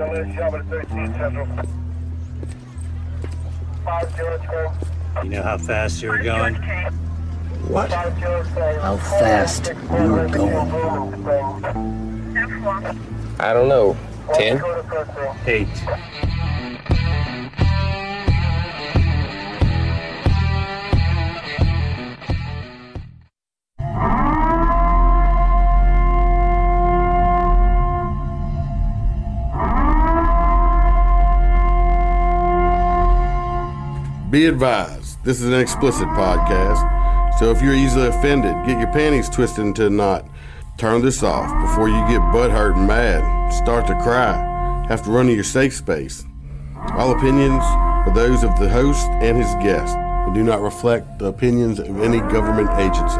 You know how fast you were going? What? How fast you were going? I don't know. Ten? Eight. Be advised, this is an explicit podcast, so if you're easily offended, get your panties twisted into a knot. Turn this off before you get butthurt and mad, start to cry, have to run to your safe space. All opinions are those of the host and his guest and do not reflect the opinions of any government agency.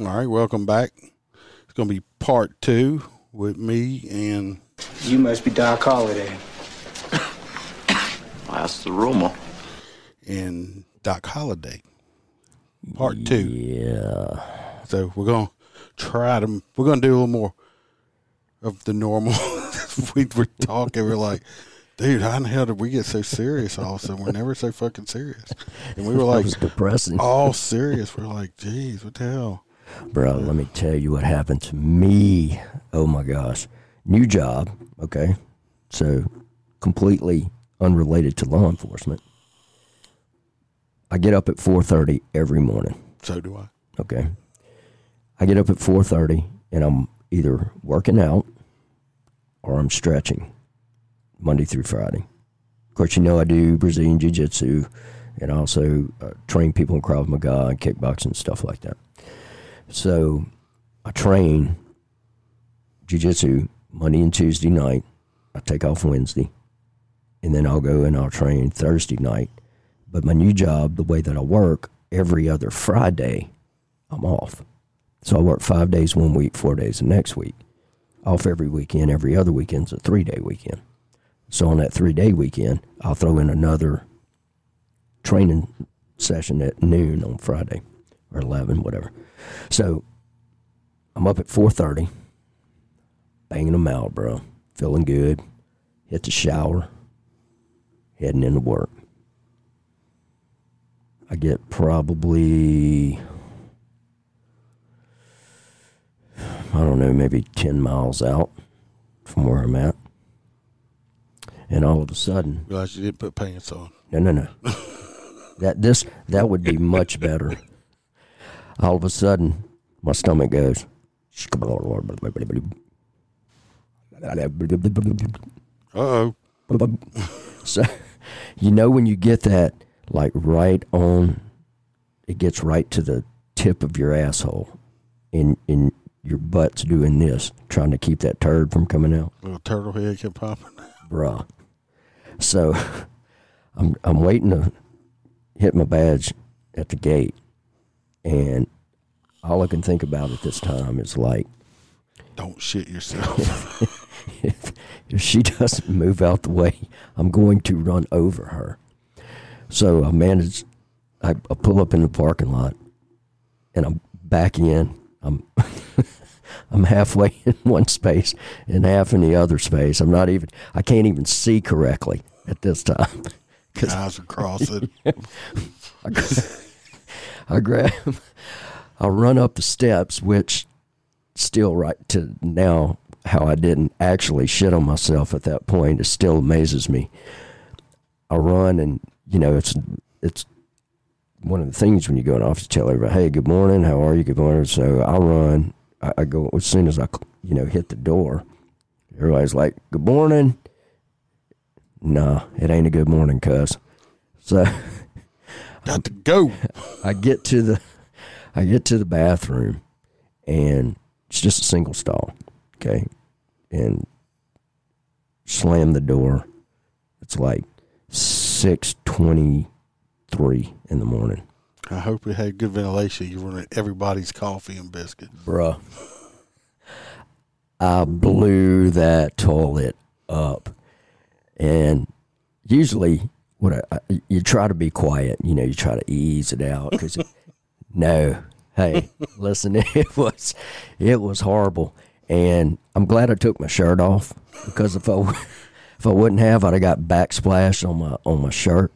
All right, welcome back. It's going to be part two with me and You must be Doc Holliday. That's the rumor. and Doc Holliday. Part two. Yeah. So we're gonna try to we're gonna do a little more of the normal. we were talking, we're like, dude, how in the hell did we get so serious all of a sudden? We're never so fucking serious. And we were like was depressing. all serious. We're like, geez, what the hell? Bro, let me tell you what happened to me. Oh my gosh. New job, okay? So completely unrelated to law enforcement. I get up at 4:30 every morning, So do I. okay? I get up at 4:30 and I'm either working out or I'm stretching Monday through Friday. Of course, you know I do Brazilian jiu-jitsu and I also uh, train people in Krav Maga and kickboxing and stuff like that. So I train jiu-jitsu Monday and Tuesday night. I take off Wednesday, and then I'll go and I'll train Thursday night. But my new job, the way that I work, every other Friday, I'm off. So I work five days one week, four days the next week. Off every weekend. Every other weekend's a three day weekend. So on that three day weekend, I'll throw in another training session at noon on Friday or 11, whatever. So I'm up at 4:30, banging them out, bro. Feeling good. Hit the shower, heading into work. I get probably I don't know, maybe 10 miles out from where I'm at. And all of a sudden, Realize you didn't put pants on. no, no, no. that this that would be much better. All of a sudden, my stomach goes. Uh oh. So, you know when you get that like right on, it gets right to the tip of your asshole, and and your butt's doing this, trying to keep that turd from coming out. Little turtle head kept popping. bruh. So I'm I'm waiting to hit my badge at the gate, and all I can think about at this time is like, Don't shit yourself. if, she doesn't move out the way, I'm going to run over her. So I manage. I, I pull up in the parking lot, and I'm back in. I'm I'm halfway in one space and half in the other space. I'm not even. I can't even see correctly at this time. Cause, Eyes are crossing. I, I grab, I run up the steps, which still right to now how I didn't actually shit on myself at that point. It still amazes me. I run and you know it's it's one of the things when you go in office tell everybody, hey, good morning, how are you, good morning. So I run. I, I go as soon as I you know hit the door. Everybody's like, good morning. Nah, it ain't a good morning, cuz. So Got to go. I get to the I get to the bathroom and it's just a single stall. Okay. And slam the door. It's like six twenty three in the morning. I hope it had good ventilation. You running everybody's coffee and biscuit. Bruh. I blew that toilet up. And usually what I, I, you try to be quiet, you know, you try to ease it out cuz no. Hey, listen, it was it was horrible. And I'm glad I took my shirt off because if I if I wouldn't have, I'd have got backsplash on my on my shirt.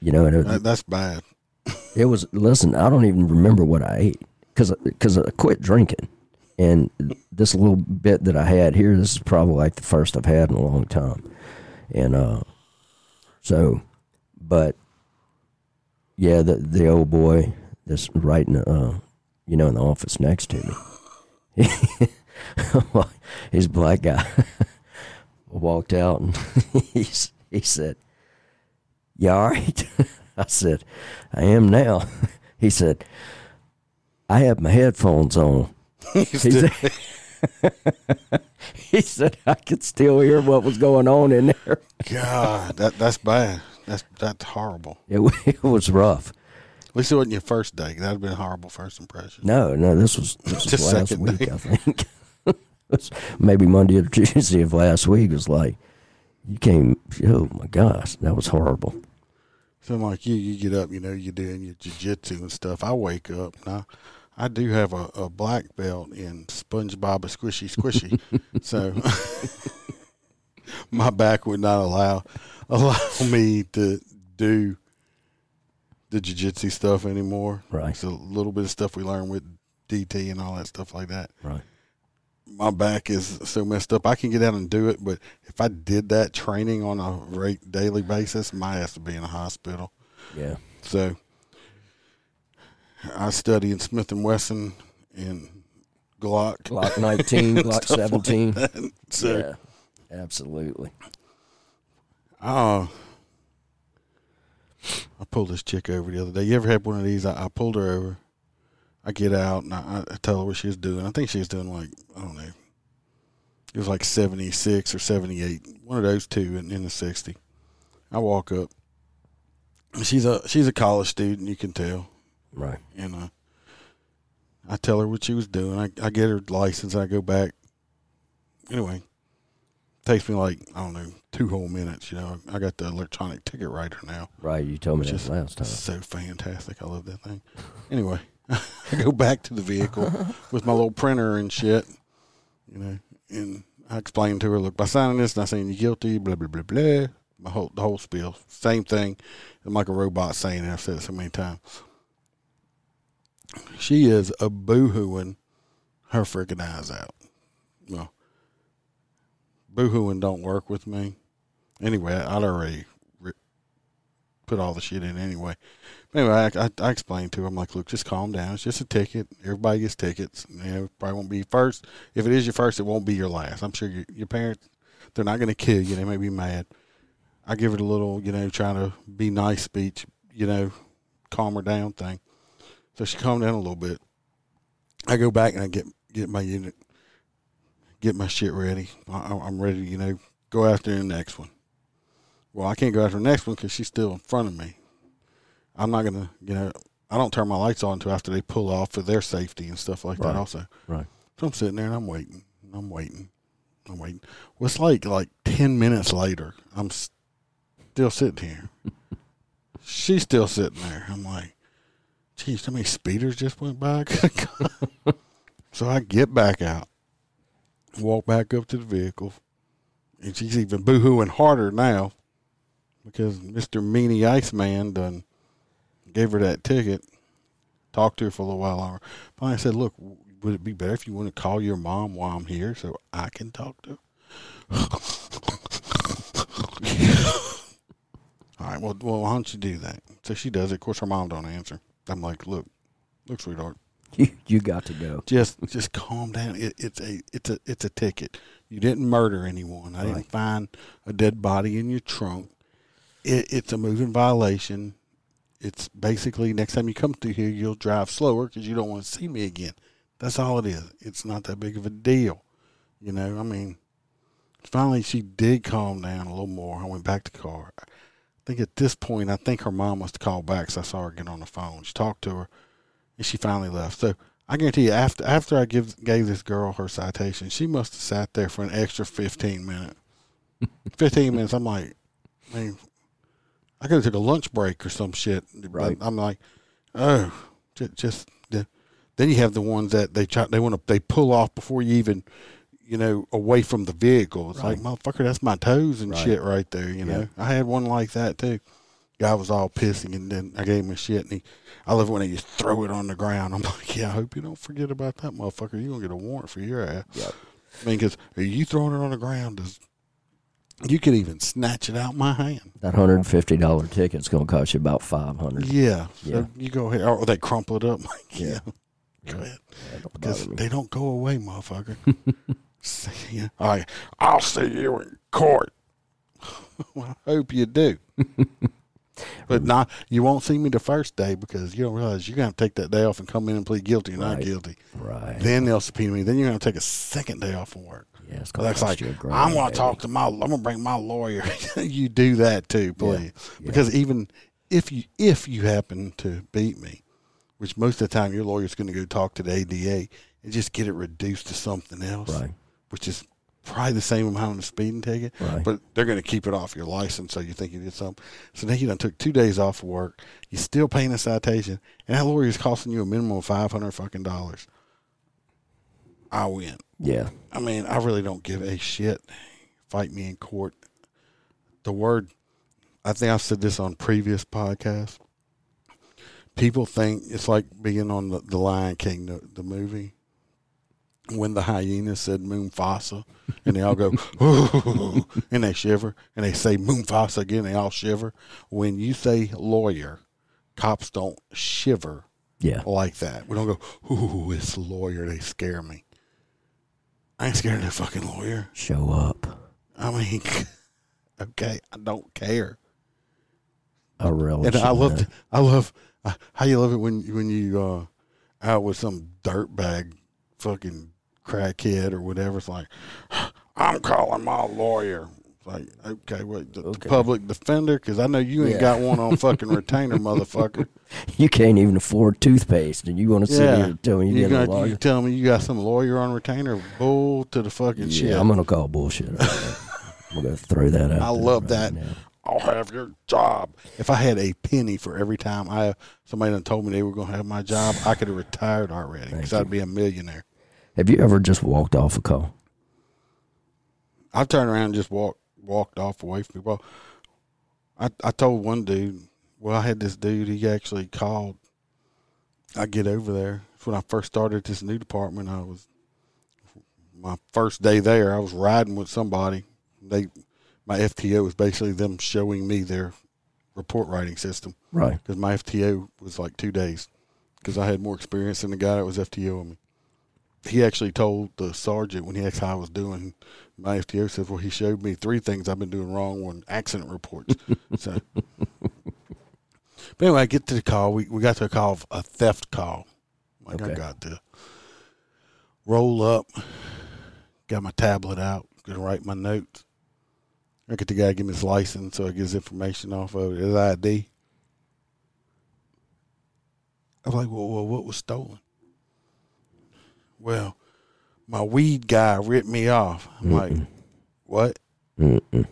You know, and it, That, that's bad. it was listen. I don't even remember what I ate because because I quit drinking, and this little bit that I had here, this is probably like the first I've had in a long time, and uh, so, but yeah, the the old boy that's right in the, uh, you know, in the office next to me, he's a black guy, walked out and he's he said, "You all right?" I said, I am now. He said, I have my headphones on. He said, he said, I could still hear what was going on in there. God, that that's bad. That's that's horrible. It, it was rough. At least it wasn't your first day. That'd been a horrible first impression. No, no, this was, this was last week, day. I think. Maybe Monday or Tuesday of last week was like, you came, oh my gosh, that was horrible. So like you, you get up, you know, you're doing your jujitsu and stuff. I wake up now. I do have a, a black belt in SpongeBob a squishy squishy, so my back would not allow allow me to do the jujitsu stuff anymore. Right. It's a little bit of stuff we learned with DT and all that stuff like that. Right. My back is so messed up. I can get out and do it, but if I did that training on a rate daily basis, my ass would be in a hospital. Yeah. So I study in Smith and Wesson and Glock. Glock 19, Glock Stuff like 17. So yeah. Absolutely. uh, I pulled this chick over the other day. You ever had one of these? I, I pulled her over. I get out and I, I tell her what she was doing. I think she was doing like I don't know. It was like seventy six or seventy eight, one of those two in, in the sixty. I walk up. She's a she's a college student. You can tell. Right. and uh, I tell her what she was doing. I, I get her license. I go back. Anyway, takes me like I don't know two whole minutes. You know, I got the electronic ticket writer now. Right. You told me that last time. so fantastic. I love that thing. Anyway, I go back to the vehicle with my little printer and shit. You know, and I explained to her, look, by signing this, not saying you're guilty, blah blah blah blah. My whole the whole spiel, same thing. I'm like a robot saying it. I've said it so many times. She is a boohooing her freaking eyes out. Well, boohooing don't work with me. Anyway, I'd already put all the shit in anyway. Anyway, I, I, I explained to her, I'm like, look, just calm down. It's just a ticket. Everybody gets tickets. You probably won't be first. If it is your first, it won't be your last. I'm sure your, your parents, they're not going to kill you. They may be mad. I give it a little, you know, trying to be nice speech, you know, calm her down thing. So she calmed down a little bit. I go back and I get get my unit, get my shit ready. I, I'm ready, you know, go after the next one. Well, I can't go after the next one because she's still in front of me. I'm not gonna, you know, I don't turn my lights on until after they pull off for their safety and stuff like Right. that. Also, Right. so I'm sitting there and I'm waiting. I'm waiting. I'm waiting. Well, it's like like ten minutes later. I'm still sitting here. She's still sitting there. I'm like, geez, how many speeders just went by? so I get back out, walk back up to the vehicle, and she's even boohooing harder now because Mister Meanie Iceman done gave her that ticket. Talked to her for a little while. longer. Finally, I said, "Look, would it be better if you want to call your mom while I'm here so I can talk to her?" All right, well, well, why don't you do that? So she does it. Of course, her mom don't answer. I'm like, look, look, sweetheart, You, you got to go. just just calm down. It, it's a it's a it's a ticket. You didn't murder anyone. I Right. didn't find a dead body in your trunk. it, it's a moving violation. It's basically next time you come through here, you'll drive slower because you don't want to see me again. That's all it is. It's not that big of a deal. You know, I mean, finally she did calm down a little more. I went back to the car. I think at this point, I think her mom must have called back because I saw her get on the phone. She talked to her, and she finally left. So I guarantee you, after after I give gave this girl her citation, she must have sat there for an extra fifteen minutes. fifteen minutes. I'm like, I mean, I could have took a lunch break or some shit. Right. But I'm like, oh, just, just the, then you have the ones that they try, they want to they pull off before you even, you know, away from the vehicle. It's like motherfucker, that's my toes and Right. shit right there. You know, I had one like that too. Guy was all pissing, and then I gave him a shit, and he, I love when they just throw it on the ground. I'm like, yeah, I hope you don't forget about that motherfucker. You're gonna get a warrant for your ass. Yep. I mean, because are you throwing it on the ground? Does you could even snatch it out my hand. That hundred and fifty dollar ticket's gonna cost you about five hundred. Yeah. So Yeah. you go ahead, or they crumple it up. Like, yeah. Go ahead. Because they don't go away, motherfucker. See right. I'll see you in court. well, I hope you do. But not, you won't see me the first day because you don't realize you're to take that day off and come in and plead guilty or not guilty. Right. Then they'll subpoena me. Then you're to take a second day off from work. yeah, it's gonna that's like you a grand, I'm going baby. to talk to my. I'm to bring my lawyer. you do that too, please, Yeah. because even if you if you happen to beat me, which most of the time your lawyer's to go talk to the ADA and just get it reduced to something else, Right. which is probably the same amount of speeding ticket, Right. but they're going to keep it off your license, so you think you did something. So now you done took two days off of work. You're still paying a citation, and that lawyer is costing you a minimum of five hundred fucking dollars. I win. Yeah. I mean, I really don't give a shit. Fight me in court. The word, I think I've said this on previous podcasts. People think it's like being on the, the Lion King, the, the movie, when the hyena said Mufasa, and they all go, ooh, and they shiver, and they say Mufasa again, they all shiver. When you say lawyer, cops don't shiver Yeah. like that. We don't go, ooh, it's lawyer. They scare me. I ain't scared of no fucking lawyer. Show up. I mean, okay, I don't care. I relish And I love, that. I love uh, how you love it when when you uh out with some dirtbag, fucking crackhead or whatever. It's like, I'm calling my lawyer. It's like, okay, wait, the, the public defender, because I know you ain't Yeah. got one on fucking retainer, motherfucker. You can't even afford toothpaste, and you want to sit here and tell me you, you, get a lawyer? you tell me you got some lawyer on retainer? Bull to the fucking yeah, shit. I'm gonna call bullshit. I'm gonna throw that out. I love right that. now. I'll have your job. If I had a penny for every time I somebody done told me they were going to have my job, I could have retired already because I'd be a millionaire. Have you ever just walked off a call? I've turned around and just walked walked off away from people. I I told one dude, well, I had this dude. He actually called. I get over there. It's when I first started this new department. I was my first day there. I was riding with somebody. They my FTO was basically them showing me their report writing system. Right. because my FTO was like two days because I had more experience than the guy that was FTO me. He actually told the sergeant when he asked how I was doing. My FTO said, "Well, he showed me three things I've been doing wrong on accident reports." so, but anyway, I get to the call. We we got to a call, of a theft call. Like I got to roll up, got my tablet out, gonna write my notes. I get the guy give me his license, so I get his information off of it, his ID. I was like, well, well, what was stolen? Well, my weed guy ripped me off. I'm like, what? Mm-mm.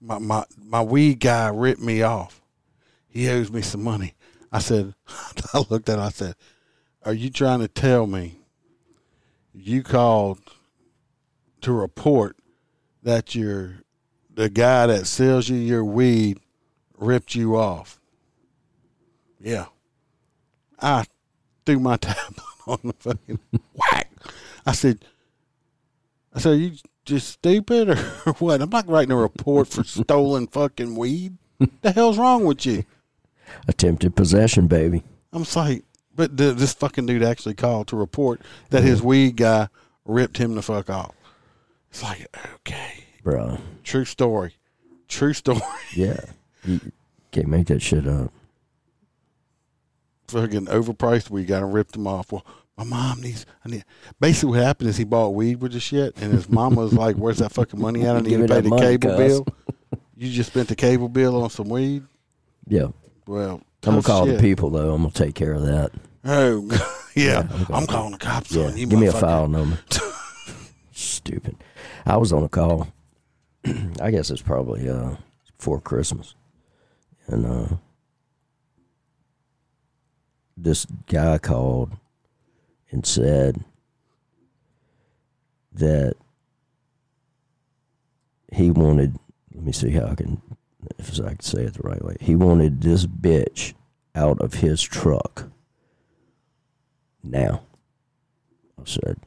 My, my, my weed guy ripped me off. He owes me some money. I said, I looked at him, I said, are you trying to tell me you called to report that your the guy that sells you your weed ripped you off? Yeah. I threw my tablet on the fucking whack. I said, I said, you just stupid or what? I'm not writing a report for stolen fucking weed. The hell's wrong with you? Attempted possession, baby. I'm sorry, but th- this fucking dude actually called to report that his weed guy ripped him the fuck off. It's like, okay, Bro. true story, True story. Yeah, you can't make that shit up. Fucking overpriced. We got to rip them off. Well, my mom needs. I need. Basically, what happened is he bought weed with the shit, and his mom was like, "Where's that fucking money at? I need to pay the money, cable cuz." bill." You just spent the cable bill on some weed. Yeah, Well, I'm gonna tough call shit. the people though. I'm gonna take care of that. Oh, yeah. I'm I'm calling the cops Yeah, on you. give me a motherfucker. file number. Stupid. I was on a call. I guess it's probably uh, before Christmas, and uh, this guy called and said that he wanted. Let me see how I can, if I can say it the right way. He wanted this bitch out of his truck. Now, I said,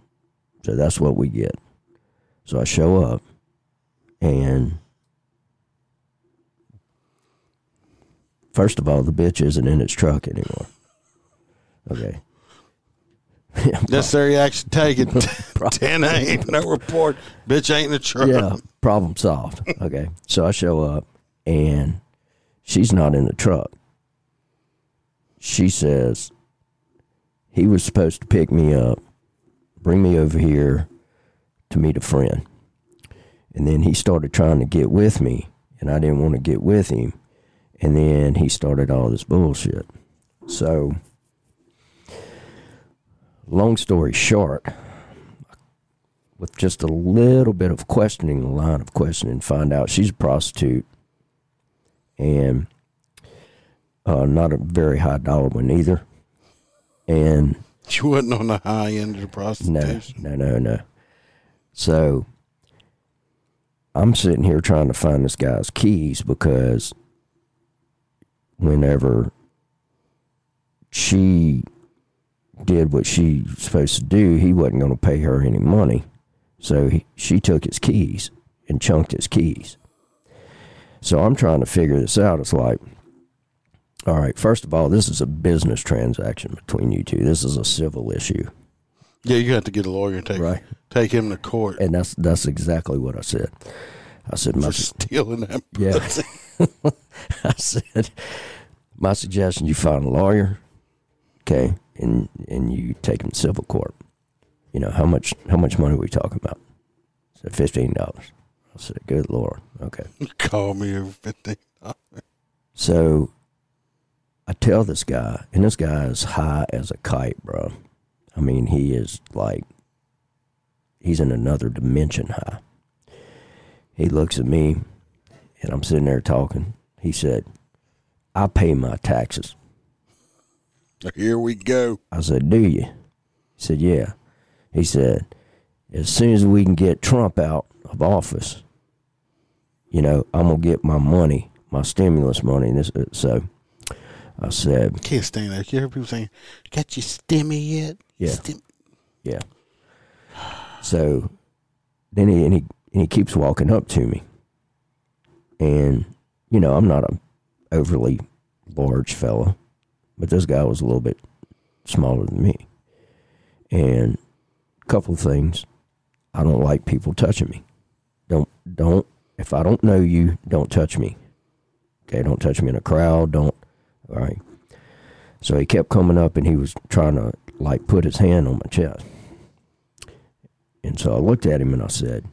so that's what we get. So I show up, and first of all, the bitch isn't in its truck anymore. Okay. Yeah, Necessary action taken. Ten a.m. no report. Bitch ain't in the truck. yeah, problem solved. Okay. So I show up and she's not in the truck. She says he was supposed to pick me up, bring me over here to meet a friend. And then he started trying to get with me, and I didn't want to get with him. And then he started all this bullshit. So, long story short, with just a little bit of questioning, a line of questioning, find out she's a prostitute and uh, not a very high dollar one either. And She wasn't on the high end of the no, prostitution. no, no, no. So I'm sitting here trying to find this guy's keys because whenever she did what she was supposed to do, he wasn't going to pay her any money. So he, she took his keys and chunked his keys. So I'm trying to figure this out. It's like, all right, first of all, this is a business transaction between you two. This is a civil issue. Yeah, you have to get a lawyer and take Right. take him to court And that's that's exactly what I said. I said my stealing that. yeah. I said my suggestion: you find a lawyer, okay, and and you take him to civil court. You know how much how much money are we talking about? I said fifteen dollars. I said, good lord, okay. Call me over fifteen. So I tell this guy, and this guy is high as a kite, bro. I mean, he is like, he's in another dimension high. He looks at me, and I'm sitting there talking. He said, I pay my taxes. Here we go. I said, Do you? He said, Yeah. He said, As soon as we can get Trump out of office, you know, I'm going to get my money, my stimulus money. And this, uh, so I said, Can't stand that. You hear people saying, "Got your stimmy yet?" Yeah. Stim- Yeah. So then he and he and he keeps walking up to me. And, you know, I'm not a overly large fella, but this guy was a little bit smaller than me. And a couple of things. I don't like people touching me. Don't don't if I don't know you, don't touch me. Okay, don't touch me in a crowd, don't all right. So he kept coming up and he was trying to like put his hand on my chest. And so I looked at him and I said,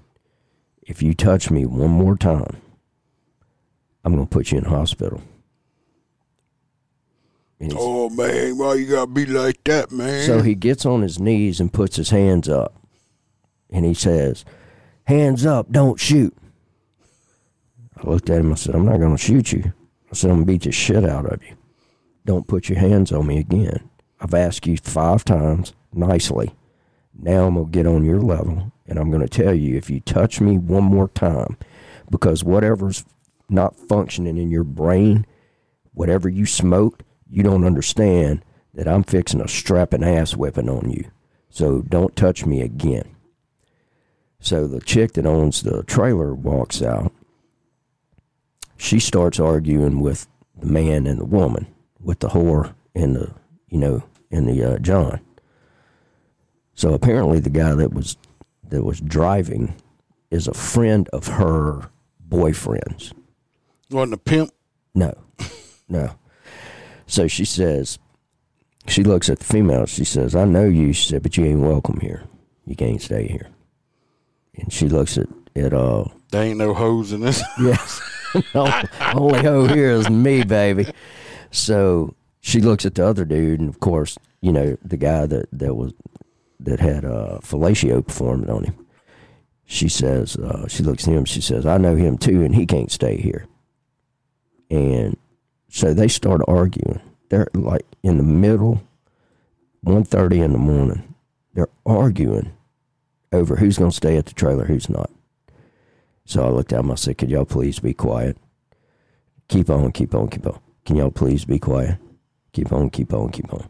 If you touch me one more time, I'm going to put you in hospital. Oh man, why you gotta be like that, man? so he gets on his knees and puts his hands up. And he says, Hands up, don't shoot. I looked at him. I said, I'm not going to shoot you. I said, I'm going to beat the shit out of you. Don't put your hands on me again. I've asked you five times nicely. Now I'm going to get on your level and I'm going to tell you if you touch me one more time, because whatever's not functioning in your brain, whatever you smoked, you don't understand that I'm fixing a strap an ass whipping on you. So don't touch me again. So the chick that owns the trailer walks out. She starts arguing with the man and the woman, with the whore and the, you know, and the uh, John. So apparently the guy that was that was driving is a friend of her boyfriend's. Wasn't a pimp. No, no. So she says, she looks at the female. She says, "I know you." She said, "But you ain't welcome here. You can't stay here." And she looks at at uh There ain't no hoes in this. yes, only hoe here is me, baby. So she looks at the other dude, and of course, you know the guy that that was that had uh, fellatio performed on him. She says, uh, she looks at him. She says, "I know him too, and he can't stay here." And so they start arguing. They're like in the middle, 1.30 in the morning. They're arguing over who's going to stay at the trailer, who's not. So I looked at him. I said, "Could y'all please be quiet? Keep on, keep on, keep on. Can y'all please be quiet? Keep on, keep on, keep on."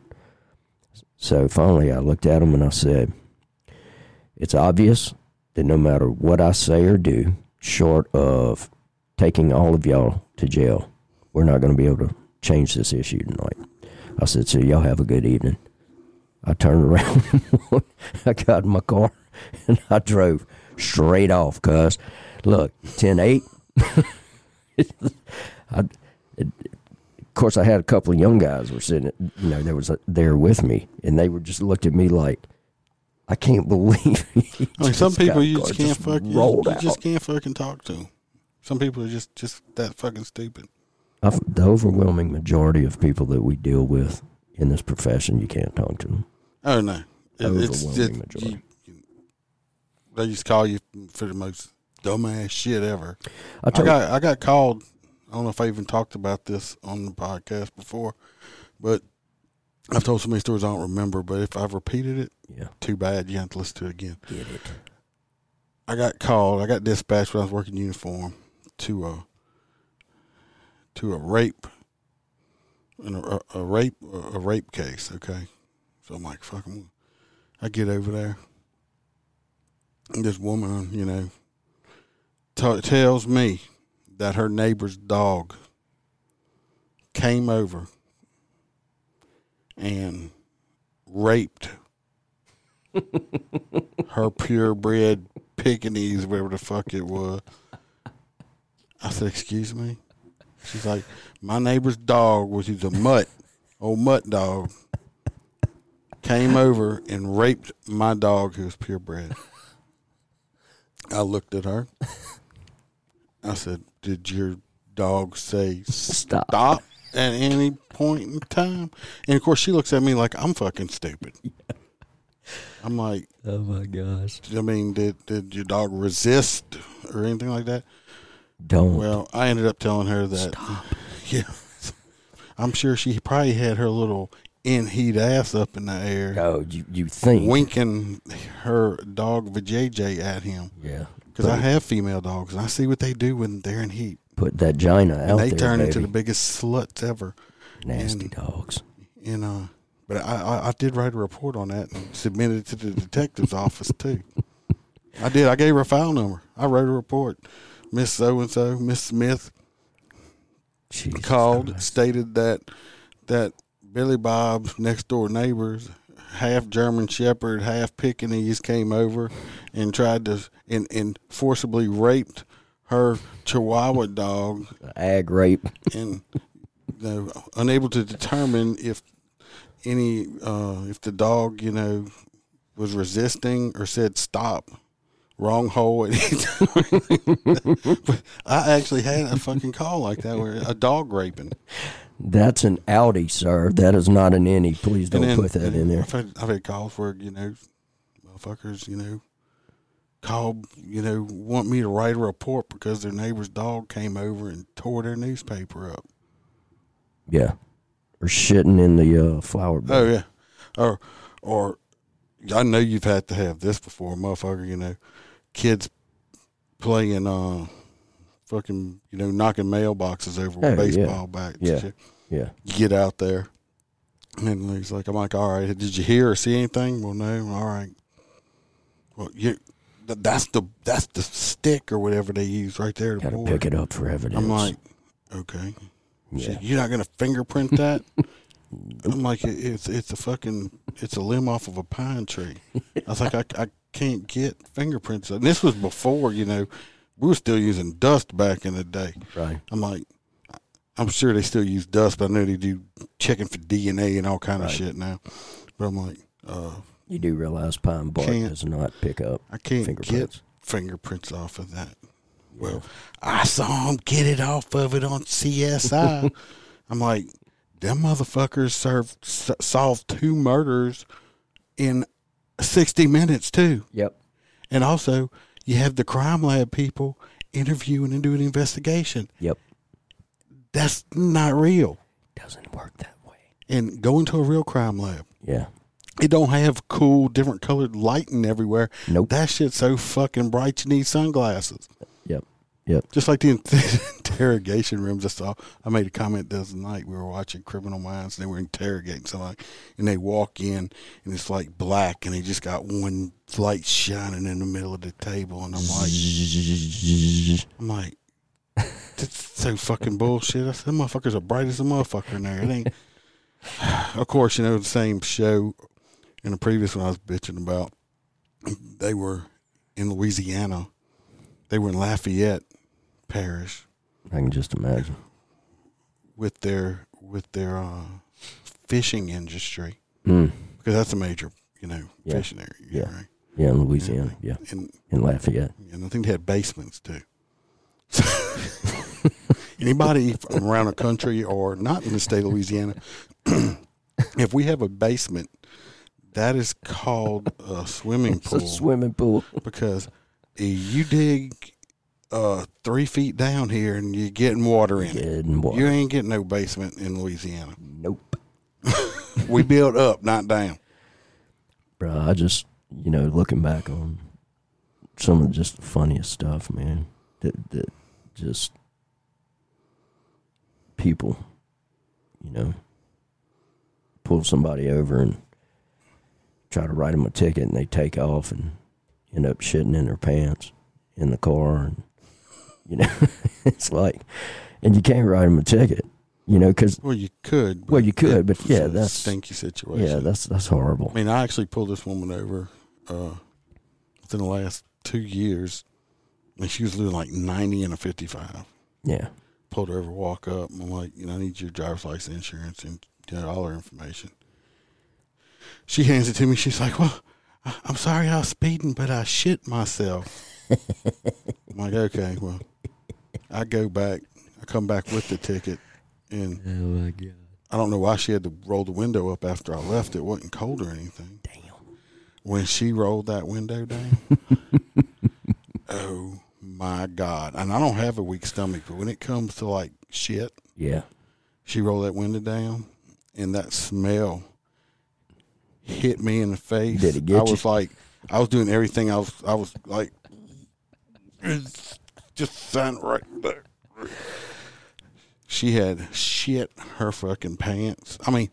So finally, I looked at him and I said, "It's obvious that no matter what I say or do, short of taking all of y'all to jail, we're not going to be able to change this issue tonight." I said, "So y'all have a good evening." I turned around, I got in my car, and I drove straight off. Cause look, 10 8. I, it, of course, I had a couple of young guys were sitting, you know, there was a, there with me, and they were just looked at me like, I can't believe. he I mean, some people you just can't just fuck. You, you just can't fucking talk to. Some people are just just that fucking stupid. I've- the overwhelming majority of people that we deal with in this profession, you can't talk to them. Oh no, It- it's Overwhelming majority. you, you- they just call you for the most dumbass shit ever. I I got I got called. I don't know if I even talked about this on the podcast before, but I've told so many stories I don't remember. But if I've repeated it, yeah, too bad. You have to listen to it again. get it. I got called. I got dispatched when I was working uniform to a oh. To a rape, and a, a rape a rape case. Okay, so I'm like, fuck 'em. I get over there, and this woman, you know, t- tells me that her neighbor's dog came over and raped her purebred Pekingese, whatever the fuck it was. I said, "Excuse me." She's like, "My neighbor's dog, which is a mutt, old mutt dog, came over and raped my dog, who was purebred." I looked at her. I said, "Did your dog say Stop. stop at any point in time?" And of course, she looks at me like I'm fucking stupid. I'm like, Oh my gosh! I mean, did did your dog resist or anything like that? Don't. Well, I ended up telling her that. Stop. Yeah, I'm sure she probably had her little in heat ass up in the air, oh, you you think? winking her dog vajayjay at him. Yeah. Because I have female dogs, and I see what they do when they're in heat. put that gina out And they there, turn baby. into the biggest sluts ever. nasty and- dogs. And uh, but I, I I did write a report on that and submitted it to the detective's office too. I did. I gave her a file number. I wrote a report. Miss So and So, Miss Smith Jesus called, Christ. stated that that Billy Bob's next door neighbors, half German Shepherd, half Pekingese, came over and tried to and, and forcibly raped her Chihuahua dog ag rape. and you know, unable to determine if any uh, if the dog you know was resisting or said stop wrong hole at any time. but I actually had a fucking call like that where a dog raping. That's an Audi, sir. That is not an any. Please don't then- put that in there. I've had, I've had calls where you know motherfuckers you know call you know want me to write a report because their neighbor's dog came over and tore their newspaper up. Yeah. Or shitting in the uh, flower bed. Oh yeah, or or I know you've had to have this before, motherfucker. You know, kids playing uh, fucking you know knocking mailboxes over with Oh, yeah. baseball bats. Yeah. Yeah. You get out there, and he's like, I'm like, all right, did you hear or see anything? Well, no. All right. Well, you. That's the that's the stick or whatever they use right there. to Got to pick it up for evidence. I'm like, okay. Yeah. You're not gonna fingerprint that? I'm like, "It- it's it's a fucking it's a limb off of a pine tree. I was like, I, I can't get fingerprints. And this was before you know we were still using dust back in the day. Right. I'm like, I'm sure they still use dust, but I know they do checking for DNA and all kind of shit now. But I'm like, uh, You do realize pine bark does not pick up I can't fingerprints. get fingerprints off of that. Well, I saw him get it off of it on CSI. I'm like, them motherfuckers served s- solved two murders in 60 minutes too. Yep. And also, you have the crime lab people interviewing and doing investigation. Yep. That's not real. Doesn't work that way. And go into a real crime lab. Yeah. It don't have cool, different colored lighting everywhere. Nope. That shit's so fucking bright you need sunglasses. Yep. Yep. Just like the interrogation rooms I saw. I made a comment the other night. We were watching Criminal Minds and they were interrogating somebody. And they walk in and it's like black and they just got one light shining in the middle of the table. And I'm like, I'm like, that's so fucking bullshit. I said, motherfuckers are bright as a motherfucker in there. It ain't. of course, you know, the same show in the previous one I was bitching about. They were in Louisiana. They were in Lafayette Parish I can just imagine. with their with their uh, fishing industry Mm. because that's a major, you know, Yeah. fishing area. Yeah. Right? Yeah, in Louisiana. Yeah. And In Lafayette. and I think they had basements too. Anybody from around the country or not in the state of Louisiana, if we have a basement, that is called a swimming It's a pool swimming pool. because you dig uh, three feet down here and you're getting water in it. Water. You ain't getting no basement in Louisiana. Nope. We build up, not down. Bro, I just, you know, looking back on some of just the funniest stuff, man. That, that just people, you know, pull somebody over and try to write them a ticket and they take off and end up shitting in their pants in the car. And, you know, it's like, and you can't write them a ticket, you know, because, Well, you could. Well, you could, but yeah, a that's- stinky situation. yeah, that's, that's horrible. I mean, I actually pulled this woman over uh, within the last two years, and she was doing like 90 and a 55. Yeah. Pulled her over, walk up, and I'm like, you know, I need your driver's license, insurance, and you know, all her information. She hands it to me. She's like, well, I'm sorry I was speeding, but I shit myself. I'm like, okay, well, I go back. I come back with the ticket, and Oh, my God. I don't know why she had to roll the window up after I left. It wasn't cold or anything. Damn. When she rolled that window down, oh my God. And I don't have a weak stomach, but when it comes to like shit, Yeah. she rolled that window down and that smell hit me in the face. Did it get I you? was like, I was doing everything. I was, I was like, just stand right there. She had shit her fucking pants. I mean,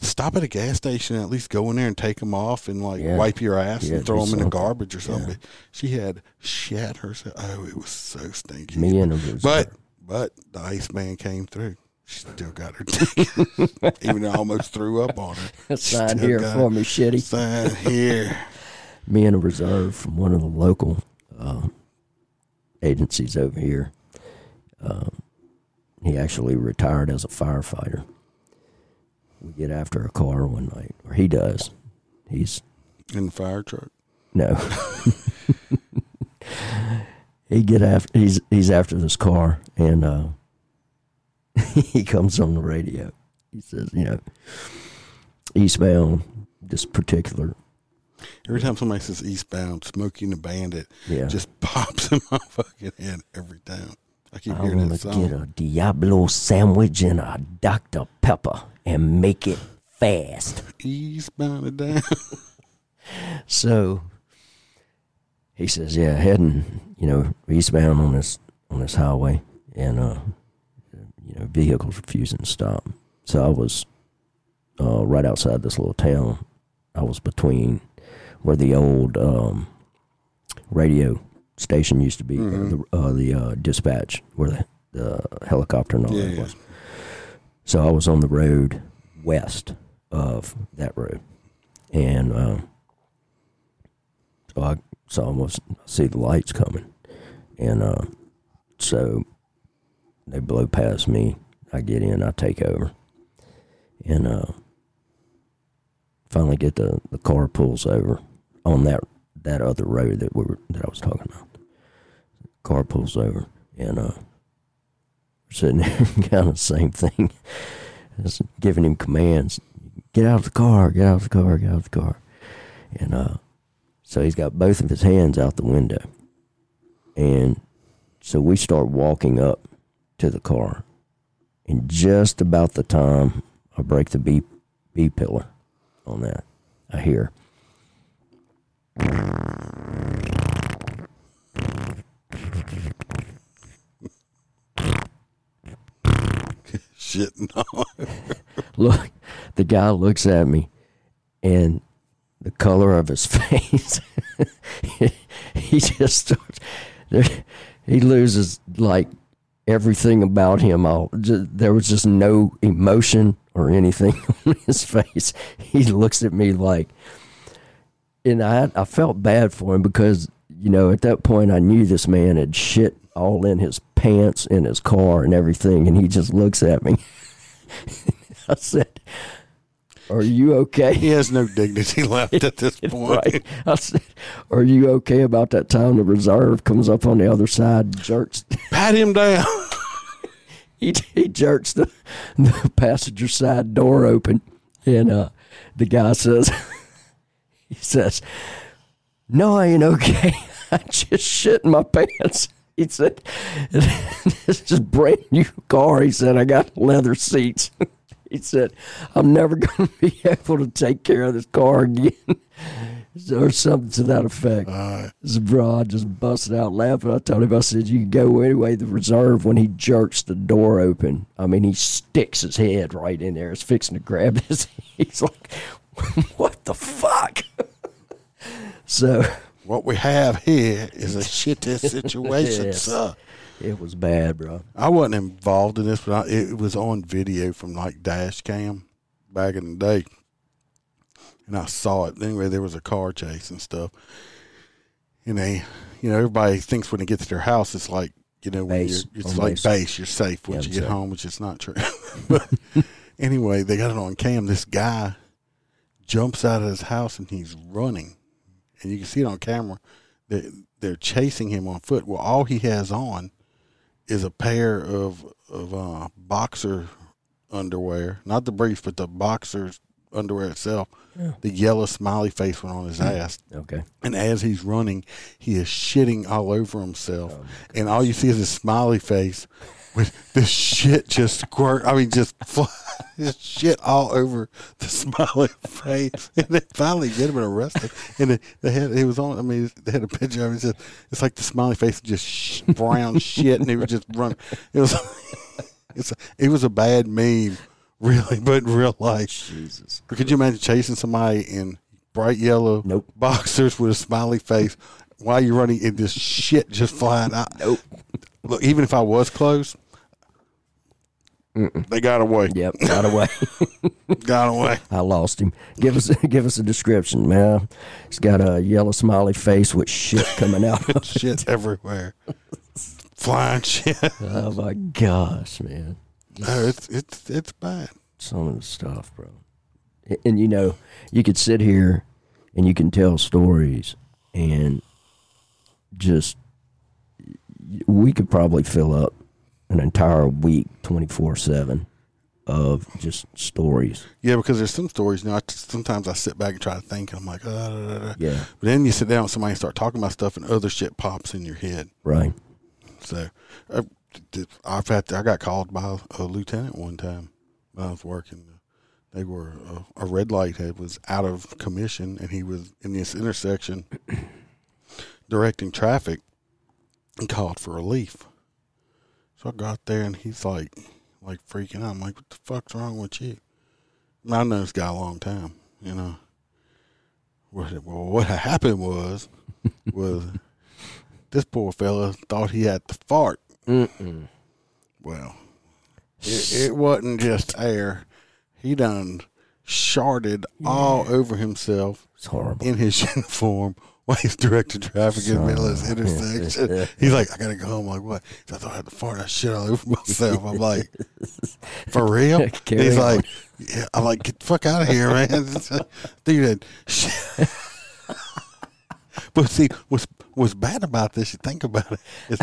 stop at a gas station and at least go in there and take them off and like Yeah. wipe your ass Yeah, and throw do them in the garbage or something. She had shit herself. Oh, it was so stinky. Me and her was But but the Iceman came through. She still got her ticket, even though I almost threw up on her. Sign here for it. me, shitty. Sign here. Me and a reserve from one of the local uh, agencies over here. Um, he actually retired as a firefighter. We get after a car one night, or he does. He's In the fire truck. no. he get after he's he's after this car and uh he comes on the radio. He says, you know, eastbound this particular Every time somebody says eastbound, Smokey and the Bandit Yeah. just pops in my fucking head every time. I keep I hearing that song. get a Diablo sandwich and a Dr. Pepper and make it fast. Eastbound and down. So he says, "Yeah, heading, you know, eastbound on this on this highway, and uh, you know, vehicles refusing to stop. So I was uh, right outside this little town. I was between where the old um, radio station used to be, or the uh, the uh, dispatch, where the, the helicopter and all Yeah, that yeah. was. So I was on the road west of that road, and uh, so I saw almost see the lights coming, And uh, so they blow past me. I get in, I take over. And uh, finally get the, the car pulls over on that that other road that we were that I was talking about. Car pulls over and uh we're sitting there kind of the same thing. Just giving him commands. Get out of the car, get out of the car, get out of the car. And uh so he's got both of his hands out the window. And so we start walking up to the car. And just about the time I break the B B pillar on that, I hear Shit, no. look the guy looks at me and the color of his face he just starts he loses like everything about him all there was just no emotion or anything on his face he looks at me like and I I felt bad for him because you know at that point I knew this man had shit all in his pants in his car and everything and he just looks at me I said are you okay He has no dignity left at this point. right I said are you okay about that time the reserve comes up on the other side jerks Pat him down. he, he jerks the, the passenger side door open and uh, the guy says he says no i ain't okay i just shit in my pants he said this is a brand new car he said i got leather seats he said i'm never going to be able to take care of this car again or something to that effect so, bro, I just busted out laughing. I told him, I said, you can go anyway. The reserve, when he jerks the door open, I mean, he sticks his head right in there. He's fixing to grab his. He's like, what the fuck? so What we have here is a shitty situation, Yes. sir. it was bad, bro. I wasn't involved in this, but I, it was on video from like dash cam back in the day, and I saw it. Anyway, there was a car chase and stuff, and they, you know, everybody thinks when they get to their house, it's like you know when Base. you're, it's like base. base. You're safe once Yeah, you get home, which is not true. but anyway, they got it on cam. This guy jumps out of his house and he's running, and you can see it on camera. They, they're chasing him on foot. Well, all he has on is a pair of of uh, boxer underwear, not the briefs, but the boxers underwear itself. The yellow smiley face went on his ass, Okay. and as he's running, he is shitting all over himself, and all you see is his smiley face with this shit just squirt. I mean, just just shit all over the smiley face, and they finally get him arrested. And they, they had it was on. I mean, they had a picture of. It said, It's like the smiley face just brown shit, and he was just run. It was, it's a, it was a bad meme, really, but in real life. Jesus. Could you imagine chasing somebody in bright yellow Nope. boxers with a smiley face while you're running and this shit just flying out? Nope. Look, even if I was close, they got away. Yep. Got away. Got away. I lost him. Give us give us a description, man. He's got a yellow smiley face with shit coming out. of it. shit everywhere. Flying shit. oh my gosh, man. No, it's it's it's bad. some of the stuff, bro. And, and, you know, you could sit here and you can tell stories and just we could probably fill up an entire week 24/7 of just stories. Yeah, because there's some stories. You know, I, sometimes I sit back and try to think, and I'm like, uh. Yeah, but then you sit down with somebody and start talking about stuff, and other shit pops in your head. right. So, I, I've had I got called by a lieutenant one time when I was working. They were a, a red light head was out of commission, and he was in this intersection directing traffic, and called for relief. So I got there, and he's like, like freaking out. I'm like, "What the fuck's wrong with you?" And I know this guy a long time, you know. What well, what happened was was this poor fella thought he had to fart. Mm-mm. Well, it, it wasn't just air. He done sharded all over himself It's horrible. in his uniform while he's directing traffic in the middle of this intersection. He's like, I gotta go home. I'm like, what? I thought I had to fart that shit all over myself. I'm like, for real? He's on. like, yeah. I'm like, get the fuck out of here, man. Dude, shit. but see, what's what's bad about this? You think about it. Is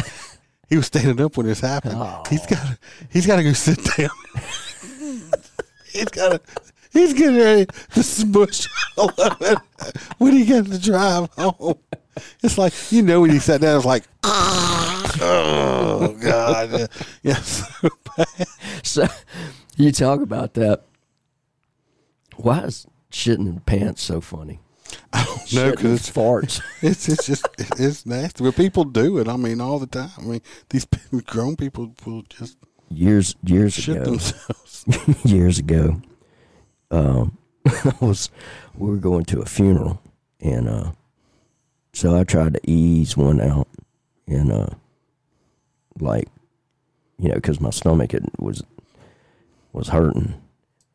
he was standing up when this happened. He's got he's got to go sit down. he's got to. He's getting ready to smush all of it when he gets to drive home. It's like you know when he sat down, it's like, ah, oh god, yes. So you talk about that. Why is shitting in pants so funny? I don't know because it's farts. It's it's just it's nasty. But people do it. I mean, all the time. I mean, these grown people will just years years shit ago. themselves. years ago, um, I was we were going to a funeral, and uh, so I tried to ease one out, and uh, like, you know, because my stomach it was was hurting,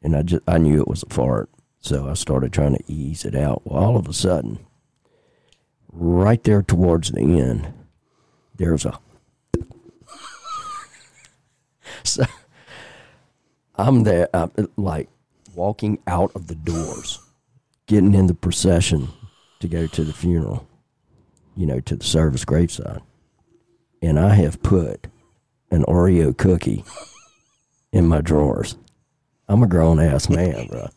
and I just I knew it was a fart, so I started trying to ease it out. Well, all of a sudden, right there towards the end, there's a so I'm there, I'm like walking out of the doors, getting in the procession to go to the funeral, you know, to the service graveside. And I have put an Oreo cookie in my drawers. I'm a grown ass man, bro.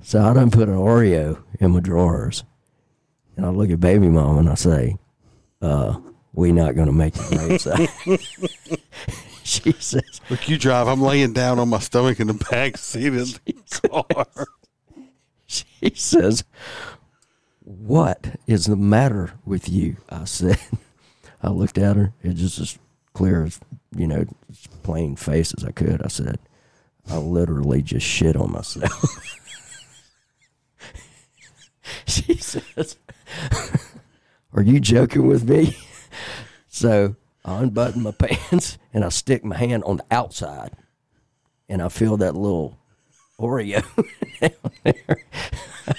So I done put an Oreo in my drawers. And I look at baby mom and I say, uh, we not gonna make the graveside. she says, Look, you drive. I'm laying down on my stomach in the back seat of the car. She says, What is the matter with you? I said, I looked at her, it just as clear as, you know, as plain face as I could. I said, I literally just shit on myself. she says, Are you joking with me? So I unbutton my pants and I stick my hand on the outside and I feel that little Oreo down there.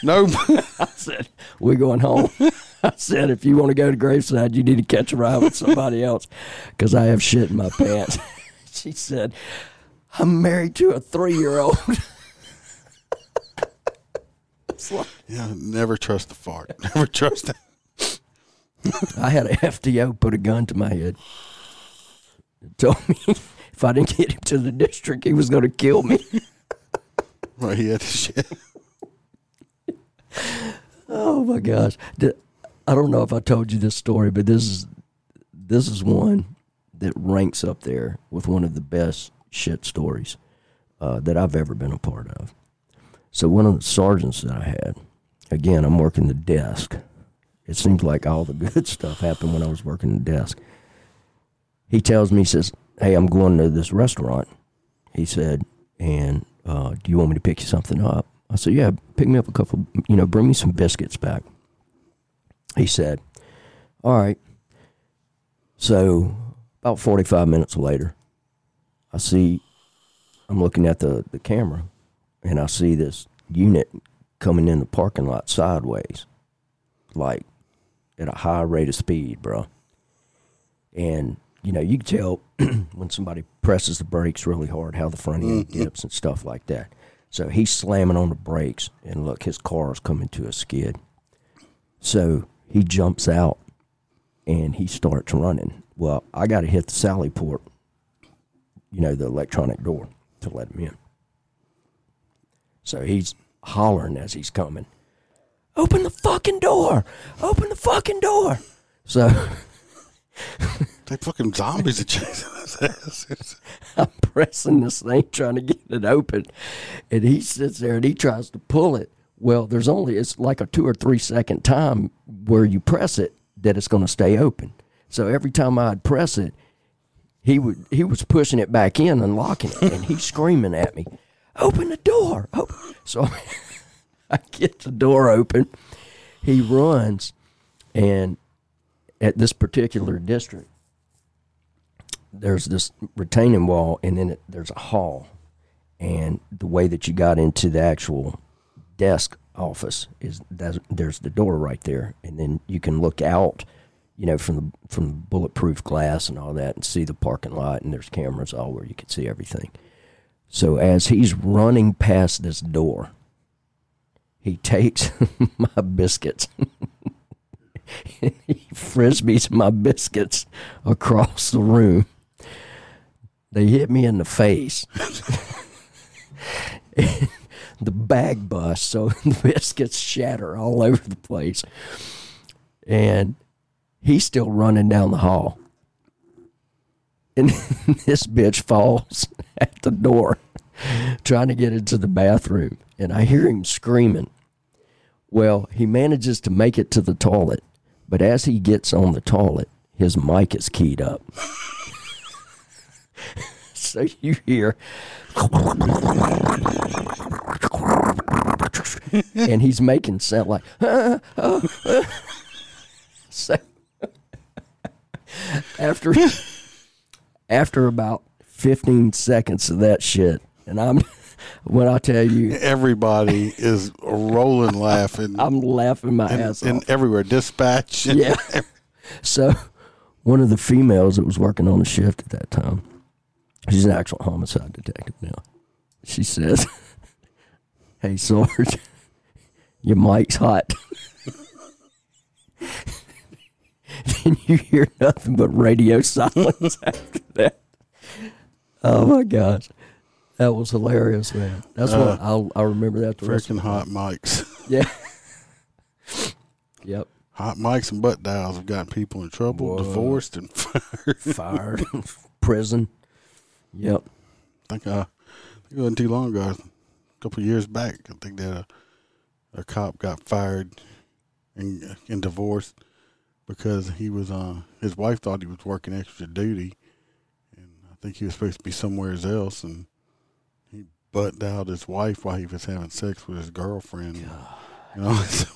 No, I said, We're going home. I said, If you want to go to Graveside, you need to catch a ride with somebody else because I have shit in my pants. she said, I'm married to a three year old. yeah, never trust the fart. Never trust it. I had a FDO put a gun to my head. Told me if I didn't get him to the district, he was going to kill me. Right, he had to shit. Oh my gosh! I don't know if I told you this story, but this is this is one that ranks up there with one of the best shit stories uh, that I've ever been a part of. So one of the sergeants that I had, again, I'm working the desk. It seems like all the good stuff happened when I was working the desk. He tells me, he says, "Hey, I'm going to this restaurant." He said, "And uh, do you want me to pick you something up?" I said, "Yeah, pick me up a couple. You know, bring me some biscuits back." He said, "All right." So about 45 minutes later, I see I'm looking at the, the camera and I see this unit coming in the parking lot sideways, like at a high rate of speed, bro. And you know, you can tell when somebody presses the brakes really hard how the front end mm-hmm. dips and stuff like that. So he's slamming on the brakes, and look, his car's coming to a skid. So he jumps out and he starts running. Well, I got to hit the Sally port, you know, the electronic door to let him in. So he's hollering as he's coming, Open the fucking door! Open the fucking door! So They fucking zombies are chasing his ass. I'm pressing this thing, trying to get it open, and he sits there and he tries to pull it. Well, there's only it's like a two or three second time where you press it that it's going to stay open. So every time I'd press it, he would he was pushing it back in and locking it, and he's screaming at me, "Open the door!" Open. So I get the door open. He runs, and at this particular district, there's this retaining wall, and then it, there's a hall. And the way that you got into the actual desk office is there's the door right there, and then you can look out, you know, from the from the bulletproof glass and all that, and see the parking lot, and there's cameras all where you can see everything. So as he's running past this door, he takes my biscuits. he frisbees my biscuits across the room. They hit me in the face. the bag busts, so the biscuits shatter all over the place. And he's still running down the hall. And this bitch falls at the door trying to get into the bathroom. And I hear him screaming. Well, he manages to make it to the toilet, but as he gets on the toilet, his mic is keyed up. so you hear and he's making sound like so after after about 15 seconds of that shit and i'm when i tell you. Everybody is rolling laughing. i'm laughing my and, ass and everywhere, dispatch. and- yeah. So one of the females that was working on the shift at that time she's an actual homicide detective now. She says hey sarge your mic's hot. Then you hear nothing but radio silence after that? Oh my gosh that was hilarious man that's what I'll, I'll remember that the rest of Freaking hot mics. yeah yep Hot mics and butt dials have gotten people in trouble, Whoa. divorced, and fired. fired prison yep I think, uh, I think it wasn't too long ago, a couple of years back. I think that a, a cop got fired and, and divorced because he was uh his wife thought he was working extra duty, and I think he was supposed to be somewhere else, and butt dialed his wife while he was having sex with his girlfriend. You know, so,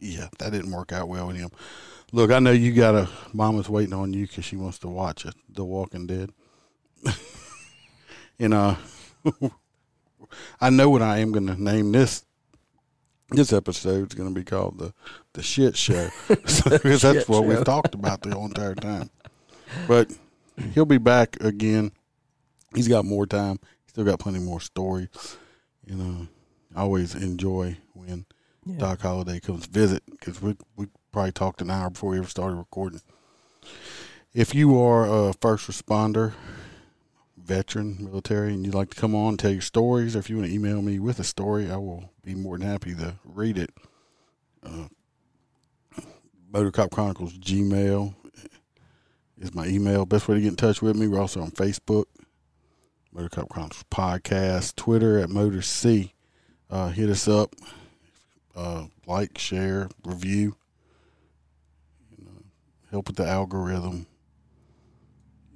yeah, that didn't work out well with him. Look, I know you got a mama's waiting on you because she wants to watch it, The Walking Dead. and uh, I know what I am going to name this. This episode is going to be called the the shit show because that's Shit what show. we've talked about the whole entire time. But he'll be back again. He's got more time. Still got plenty more stories. You know, I always enjoy when Doc Holliday comes visit because we we probably talked an hour before we ever started recording. If you are a first responder, veteran, military, and you'd like to come on and tell your stories, or if you want to email me with a story, I will be more than happy to read it. Uh, Motor Cop Chronicles Gmail is my email. Best way to get in touch with me. We're also on Facebook, Motor Cop Chronicles Podcast, Twitter at Motor C. Uh, hit us up, uh, like, share, review. You know, help with the algorithm.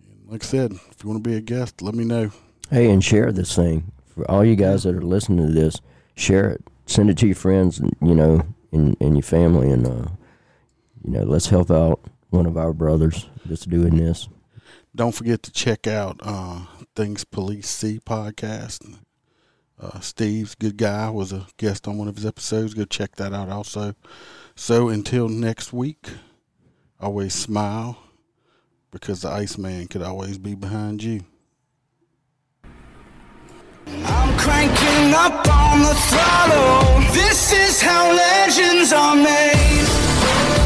And like I said, if you want to be a guest, let me know. Hey, and share this thing for all you guys that are listening to this. Share it, send it to your friends, and you know, and, and your family, and uh, you know, let's help out one of our brothers that's doing this. Don't forget to check out uh, Things Police See podcast. Uh, Steve's good guy was a guest on one of his episodes. Go check that out also. So until next week, always smile because the Iceman could always be behind you. I'm cranking up on the throttle. This is how legends are made.